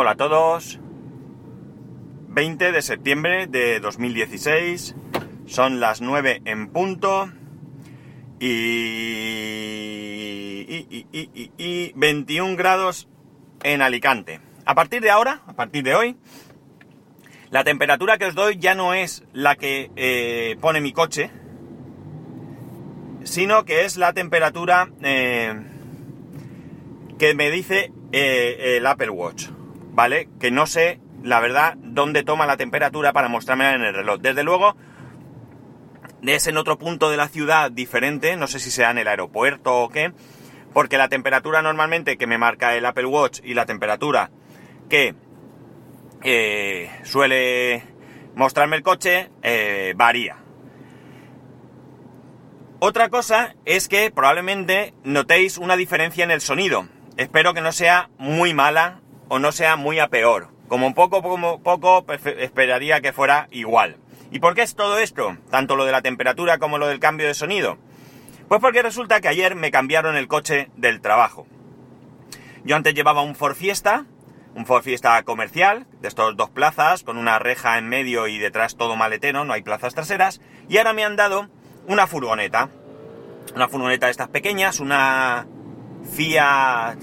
Hola a todos. 20 de septiembre de 2016. Son las 9 en punto. Y, y, y, y 21 grados en Alicante. A partir de ahora, a partir de hoy, la temperatura que os doy ya no es la que eh, pone mi coche, sino que es la temperatura eh, que me dice eh, el Apple Watch, ¿vale? Que no sé, la verdad, dónde toma la temperatura para mostrármela en el reloj. Desde luego, es en otro punto de la ciudad diferente, no sé si sea en el aeropuerto o qué, porque la temperatura normalmente que me marca el Apple Watch y la temperatura que eh, suele mostrarme el coche eh, varía. Otra cosa es que probablemente notéis una diferencia en el sonido. Espero que no sea muy mala o no sea muy a peor. Como poco, como poco, esperaría que fuera igual. ¿Y por qué es todo esto? Tanto lo de la temperatura como lo del cambio de sonido. Pues porque resulta que ayer me cambiaron el coche del trabajo. Yo antes llevaba un Ford Fiesta, un Ford Fiesta comercial, de estos dos plazas, con una reja en medio y detrás todo maletero, no hay plazas traseras, y ahora me han dado una furgoneta. Una furgoneta de estas pequeñas, una Fiat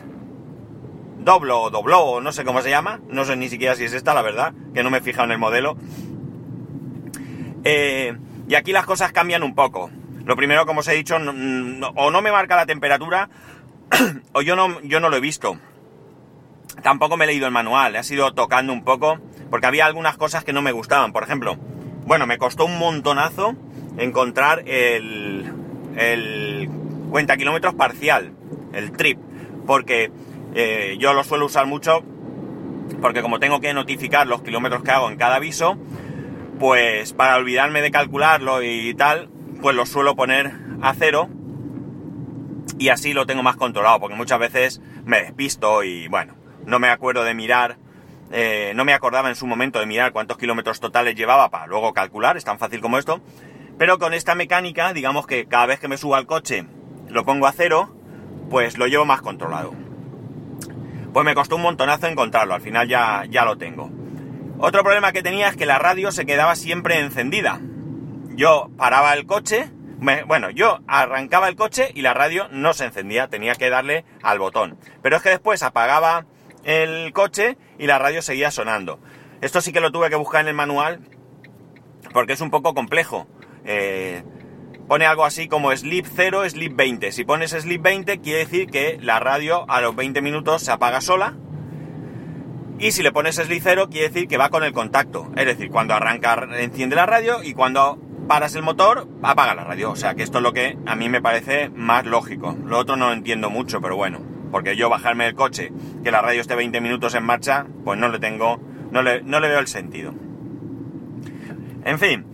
Doblo o Doblo, no sé cómo se llama, no sé ni siquiera si es esta, la verdad, que no me he fijado en el modelo. Eh, y aquí las cosas cambian un poco. Lo primero, como os he dicho, o no me marca la temperatura, o yo no, yo no lo he visto tampoco me he leído el manual, he sido tocando un poco, porque había algunas cosas que no me gustaban. Por ejemplo, bueno, me costó un montonazo encontrar el, el cuenta kilómetros parcial, el trip, porque eh, yo lo suelo usar mucho, porque como tengo que notificar los kilómetros que hago en cada aviso, pues para olvidarme de calcularlo y tal, pues lo suelo poner a cero y así lo tengo más controlado, porque muchas veces me despisto y bueno, no me acuerdo de mirar, eh, no me acordaba en su momento de mirar cuántos kilómetros totales llevaba para luego calcular, es tan fácil como esto, pero con esta mecánica, digamos que cada vez que me subo al coche lo pongo a cero, pues lo llevo más controlado. Pues me costó un montonazo encontrarlo, al final ya, ya lo tengo. Otro problema que tenía es que la radio se quedaba siempre encendida. Yo paraba el coche, bueno, yo arrancaba el coche y la radio no se encendía, tenía que darle al botón. Pero es que después apagaba el coche y la radio seguía sonando. Esto sí que lo tuve que buscar en el manual porque es un poco complejo. Eh, pone algo así como sleep 0, sleep 20. Si pones sleep 20 quiere decir que la radio a los 20 minutos se apaga sola. Y si le pones sleep 0 quiere decir que va con el contacto. Es decir, cuando arranca enciende la radio y cuando paras el motor apaga la radio. O sea que esto es lo que a mí me parece más lógico. Lo otro no entiendo mucho, pero bueno porque yo bajarme el coche, que la radio esté 20 minutos en marcha, pues no le tengo, no le, no le veo el sentido. En fin,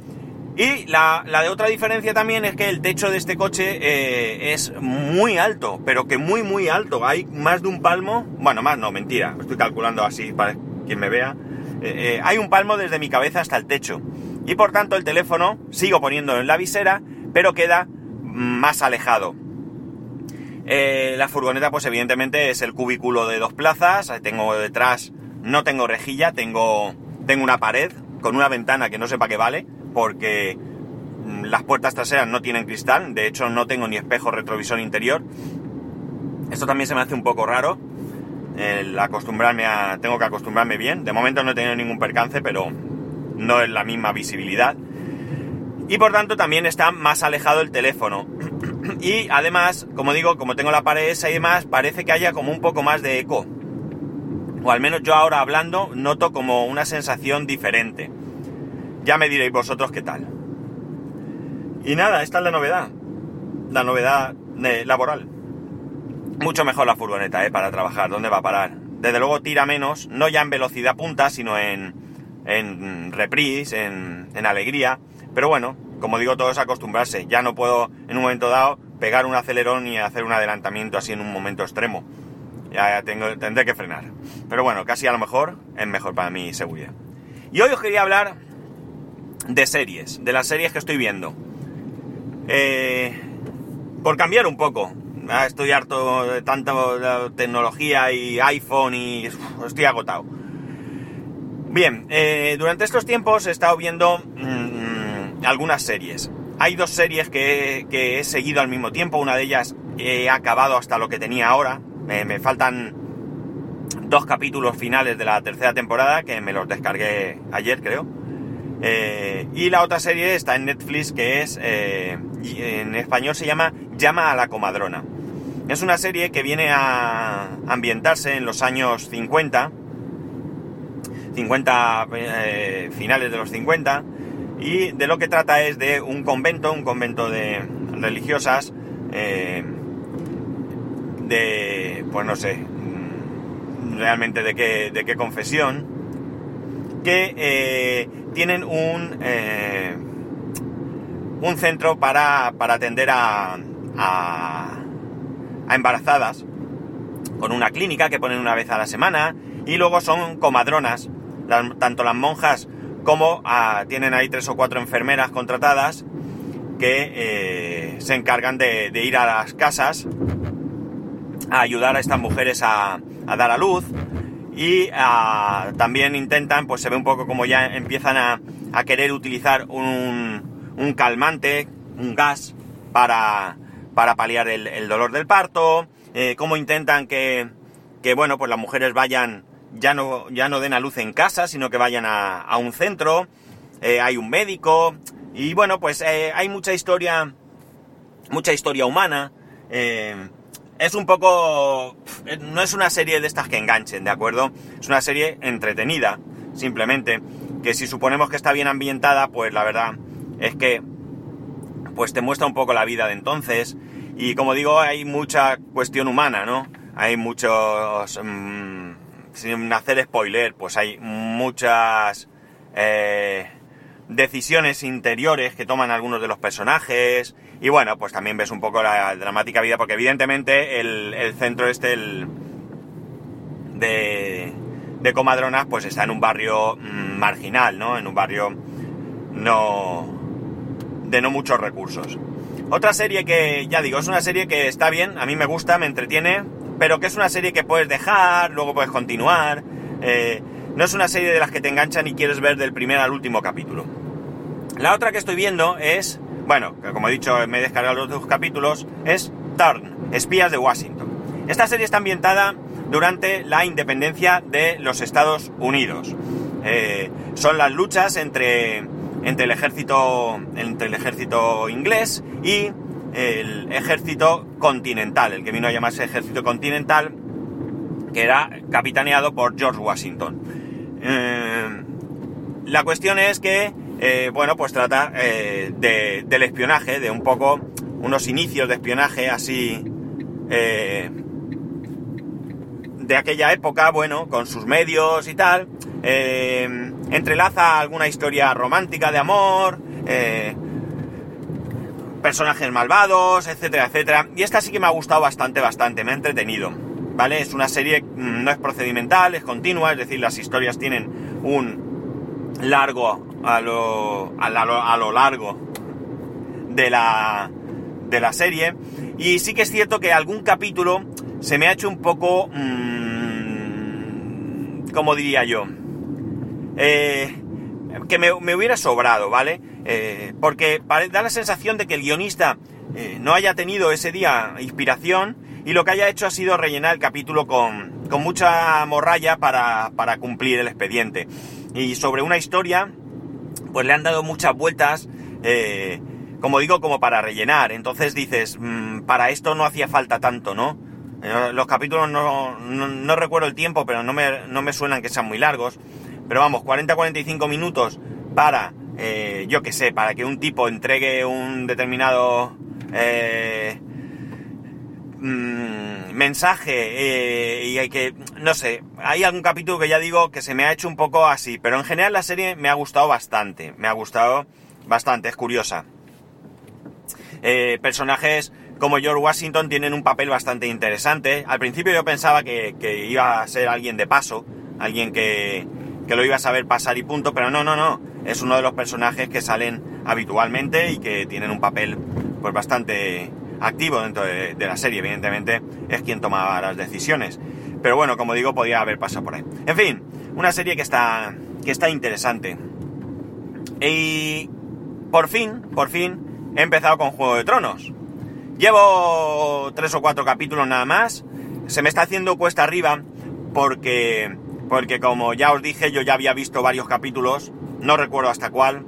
y la, de otra diferencia también es que el techo de este coche eh, es muy alto, pero que muy muy alto. Hay más de un palmo, bueno, más no, mentira, estoy calculando así para quien me vea. Eh, eh, hay un palmo desde mi cabeza hasta el techo. Y por tanto el teléfono sigo poniéndolo en la visera, pero queda más alejado. La furgoneta, pues evidentemente es el cubículo de dos plazas. Tengo detrás, no tengo rejilla, tengo, tengo una pared con una ventana que no sé para qué vale, porque mm, las puertas traseras no tienen cristal. De hecho, no tengo ni espejo retrovisor interior. Esto también se me hace un poco raro. El acostumbrarme a. Tengo que acostumbrarme bien. De momento no he tenido ningún percance, pero no es la misma visibilidad. Y por tanto también está más alejado el teléfono. Y además, como digo, como tengo la pared esa y demás, parece que haya como un poco más de eco. O al menos yo ahora hablando noto como una sensación diferente. Ya me diréis vosotros qué tal. Y nada, esta es la novedad. La novedad eh, laboral. Mucho mejor la furgoneta, ¿eh? Para trabajar. ¿Dónde va a parar? Desde luego tira menos, no ya en velocidad punta, sino en, en reprise, en, en alegría. Pero bueno, como digo, todo es acostumbrarse. Ya no puedo en un momento dado pegar un acelerón y hacer un adelantamiento así en un momento extremo. Ya tengo, tendré que frenar. Pero bueno, casi a lo mejor es mejor para mi seguridad. Y hoy os quería hablar de series, de las series que estoy viendo. Eh, por cambiar un poco. Estoy harto de tanta tecnología y iPhone y estoy agotado. Bien, eh, durante estos tiempos he estado viendo mm, algunas series. Hay dos series que, que, he seguido al mismo tiempo, una de ellas he acabado hasta lo que tenía ahora, me faltan dos capítulos finales de la tercera temporada que me los descargué ayer creo. Eh, y la otra serie está en Netflix que es, eh, en español se llama Llama a la comadrona. Es una serie que viene a ambientarse en los años 50, 50 eh, finales de los 50, y de lo que trata es de un convento, un convento de religiosas, de, pues no sé, realmente de qué, de qué confesión, que eh, tienen un, eh, un centro para, para atender a, a, a, embarazadas, con una clínica que ponen una vez a la semana, y luego son comadronas, tanto las monjas como a, tienen ahí tres o cuatro enfermeras contratadas que eh, se encargan de, de ir a las casas a ayudar a estas mujeres a, a dar a luz y a, también intentan, pues se ve un poco como ya empiezan a, a querer utilizar un, un, calmante, un gas para, para paliar el, dolor del parto, eh, cómo intentan que, que, bueno, pues las mujeres vayan, ya no, ya no den a luz en casa, sino que vayan a, a un centro, eh, hay un médico, y bueno, pues eh, hay mucha historia, mucha historia humana, eh, es un poco... No es una serie de estas que enganchen, ¿de acuerdo? Es una serie entretenida, simplemente, que si suponemos que está bien ambientada, pues la verdad es que pues te muestra un poco la vida de entonces y como digo hay mucha cuestión humana, ¿no? Hay muchos... Mmm, sin hacer spoiler, pues hay muchas... Eh, decisiones interiores que toman algunos de los personajes. Y bueno, pues también ves un poco la dramática vida, porque evidentemente el, centro este el de, Comadronas, pues está en un barrio mmm, marginal, ¿no? En un barrio no de no muchos recursos. Otra serie que, ya digo, es una serie que está bien, a mí me gusta, me entretiene, pero que es una serie que puedes dejar, luego puedes continuar. Eh, no es una serie de las que te enganchan y quieres ver del primer al último capítulo. La otra que estoy viendo es, bueno, que como he dicho, me he descargado los dos capítulos, es Turn, Espías de Washington. Esta serie está ambientada durante la independencia de los Estados Unidos. Eh, son las luchas entre, entre, el ejército, entre el ejército inglés y el ejército continental, el que vino a llamarse ejército continental, que era capitaneado por George Washington. Eh, la cuestión es que eh, bueno, pues trata eh, de, del espionaje, de un poco unos inicios de espionaje así eh, de aquella época, bueno, con sus medios y tal. Entrelaza alguna historia romántica de amor, personajes malvados, etcétera, etcétera. Y esta sí que me ha gustado bastante, bastante, me ha entretenido. ¿Vale? Es una serie, mm, no es procedimental, es continua, es decir, las historias tienen un largo a lo, a, lo, a lo largo de la, de la serie. Y sí que es cierto que algún capítulo se me ha hecho un poco... Mmm, ¿Cómo diría yo? Eh, que me, me, hubiera sobrado, ¿vale? Eh, porque da la sensación de que el guionista eh, no haya tenido ese día inspiración y lo que haya hecho ha sido rellenar el capítulo con, con mucha morralla para, para cumplir el expediente. Y sobre una historia pues le han dado muchas vueltas, eh, como digo, como para rellenar. Entonces dices, mmm, para esto no hacía falta tanto, ¿no? Eh, los capítulos no, no, no, recuerdo el tiempo, pero no me, no me suenan que sean muy largos. Pero vamos, 40-45 minutos para, eh, yo qué sé, para que un tipo entregue un determinado eh, mmm, mensaje y hay que, no sé, hay algún capítulo que ya digo que se me ha hecho un poco así, pero en general la serie me ha gustado bastante, me ha gustado bastante, es curiosa. Eh, personajes como George Washington tienen un papel bastante interesante. Al principio yo pensaba que, que iba a ser alguien de paso, alguien que, que, lo iba a saber pasar y punto, pero no, no, no. Es uno de los personajes que salen habitualmente y que tienen un papel pues bastante activo dentro de, la serie. Evidentemente es quien toma las decisiones. Pero bueno, como digo, podía haber pasado por ahí. En fin, una serie que está, que está interesante. Y por fin, por fin, he empezado con Juego de Tronos. Llevo tres o cuatro capítulos nada más. Se me está haciendo cuesta arriba porque, porque como ya os dije, yo ya había visto varios capítulos, no recuerdo hasta cuál,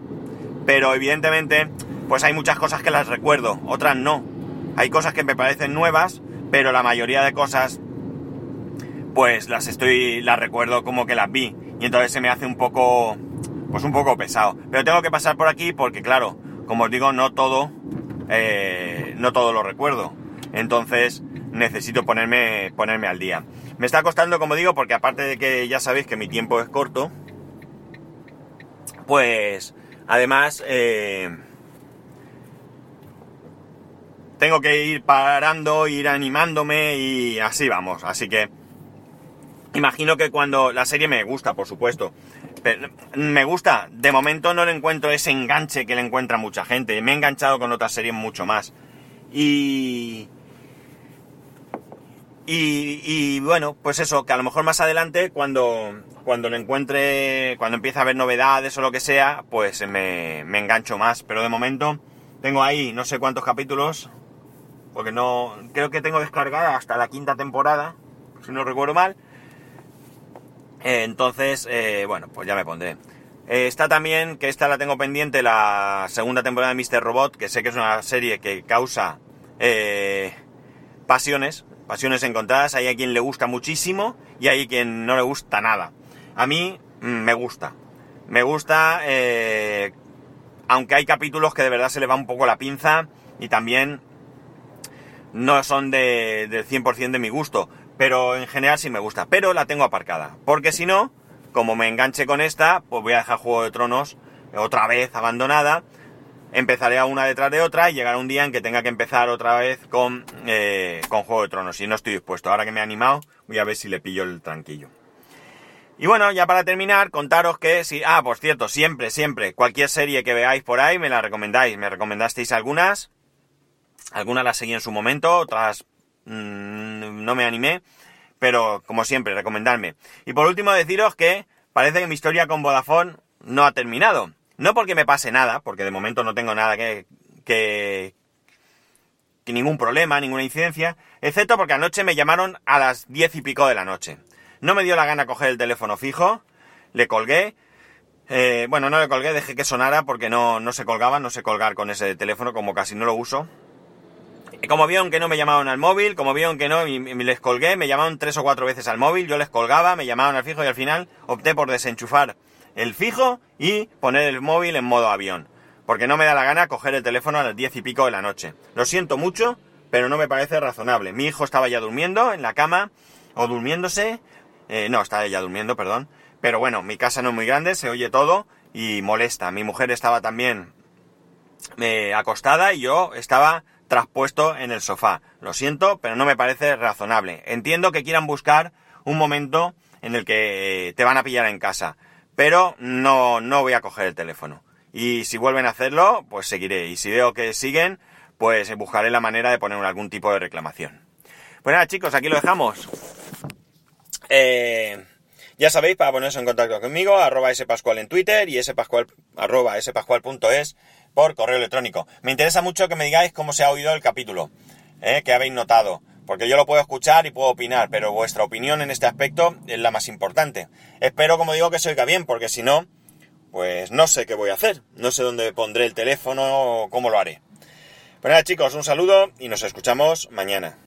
pero evidentemente, pues hay muchas cosas que las recuerdo, otras no. Hay cosas que me parecen nuevas, pero la mayoría de cosas, pues las estoy, las recuerdo como que las vi. Y entonces se me hace un poco, pues un poco pesado. Pero tengo que pasar por aquí porque, claro, como os digo, no todo eh, no todo lo recuerdo. Entonces necesito ponerme, ponerme al día. Me está costando, como digo, porque aparte de que ya sabéis que mi tiempo es corto, pues además eh, tengo que ir parando, ir animándome y así vamos. Así que imagino que cuando la serie me gusta, por supuesto, me gusta. De momento no le encuentro ese enganche que le encuentra mucha gente. Me he enganchado con otras series mucho más. Y, y, bueno, pues eso, que a lo mejor más adelante, cuando, cuando lo encuentre, cuando empiece a haber novedades o lo que sea, pues me engancho más. Pero de momento tengo ahí no sé cuántos capítulos, porque no, creo que tengo descargada hasta la quinta temporada, si no recuerdo mal. Eh, entonces, eh, bueno, pues ya me pondré. Eh, está también, que esta la tengo pendiente, la segunda temporada de Mr. Robot, que sé que es una serie que causa pasiones, pasiones encontradas. Hay a quien le gusta muchísimo y hay a quien no le gusta nada. A mí mm, me gusta. Me gusta, aunque hay capítulos que de verdad se le va un poco la pinza y también no son de, del 100% de mi gusto. Pero en general sí me gusta. Pero la tengo aparcada. Porque si no, como me enganche con esta, pues voy a dejar Juego de Tronos otra vez abandonada. Empezaré a una detrás de otra y llegará un día en que tenga que empezar otra vez con, eh, con Juego de Tronos. Y no estoy dispuesto. Ahora que me he animado, voy a ver si le pillo el tranquillo. Y bueno, ya para terminar, contaros que si... Ah, por cierto, siempre, siempre, cualquier serie que veáis por ahí me la recomendáis. Me recomendasteis algunas. Algunas las seguí en su momento, otras Mm, no me animé, pero como siempre, recomendarme. Y por último deciros que parece que mi historia con Vodafone no ha terminado. No porque me pase nada, porque de momento no tengo nada que, que, ningún problema, ninguna incidencia, excepto porque anoche me llamaron a las diez y pico de la noche. No me dio la gana coger el teléfono fijo, le colgué, eh, bueno, no le colgué, dejé que sonara porque no, no se colgaba, no sé colgar con ese teléfono, como casi no lo uso. Como vieron que no me llamaban al móvil, como vieron que no, les colgué, me llamaron tres o cuatro veces al móvil, yo les colgaba, me llamaban al fijo y al final opté por desenchufar el fijo y poner el móvil en modo avión. Porque no me da la gana coger el teléfono a las diez y pico de la noche. Lo siento mucho, pero no me parece razonable. Mi hijo estaba ya durmiendo en la cama, o durmiéndose, eh, no, estaba ya durmiendo, perdón. Pero bueno, mi casa no es muy grande, se oye todo y molesta. Mi mujer estaba también eh, acostada y yo estaba traspuesto en el sofá. Lo siento, pero no me parece razonable. Entiendo que quieran buscar un momento en el que te van a pillar en casa, pero no, no voy a coger el teléfono. Y si vuelven a hacerlo, pues seguiré. Y si veo que siguen, pues buscaré la manera de poner algún tipo de reclamación. Pues chicos, aquí lo dejamos. Eh, ya sabéis, para poneros en contacto conmigo, arroba spascual en Twitter y spascual, arroba spascual.es por correo electrónico. Me interesa mucho que me digáis cómo se ha oído el capítulo, ¿eh? que habéis notado, porque yo lo puedo escuchar y puedo opinar, pero vuestra opinión en este aspecto es la más importante. Espero, como digo, que se oiga bien, porque si no, pues no sé qué voy a hacer, no sé dónde pondré el teléfono o cómo lo haré. Pues nada chicos, un saludo y nos escuchamos mañana.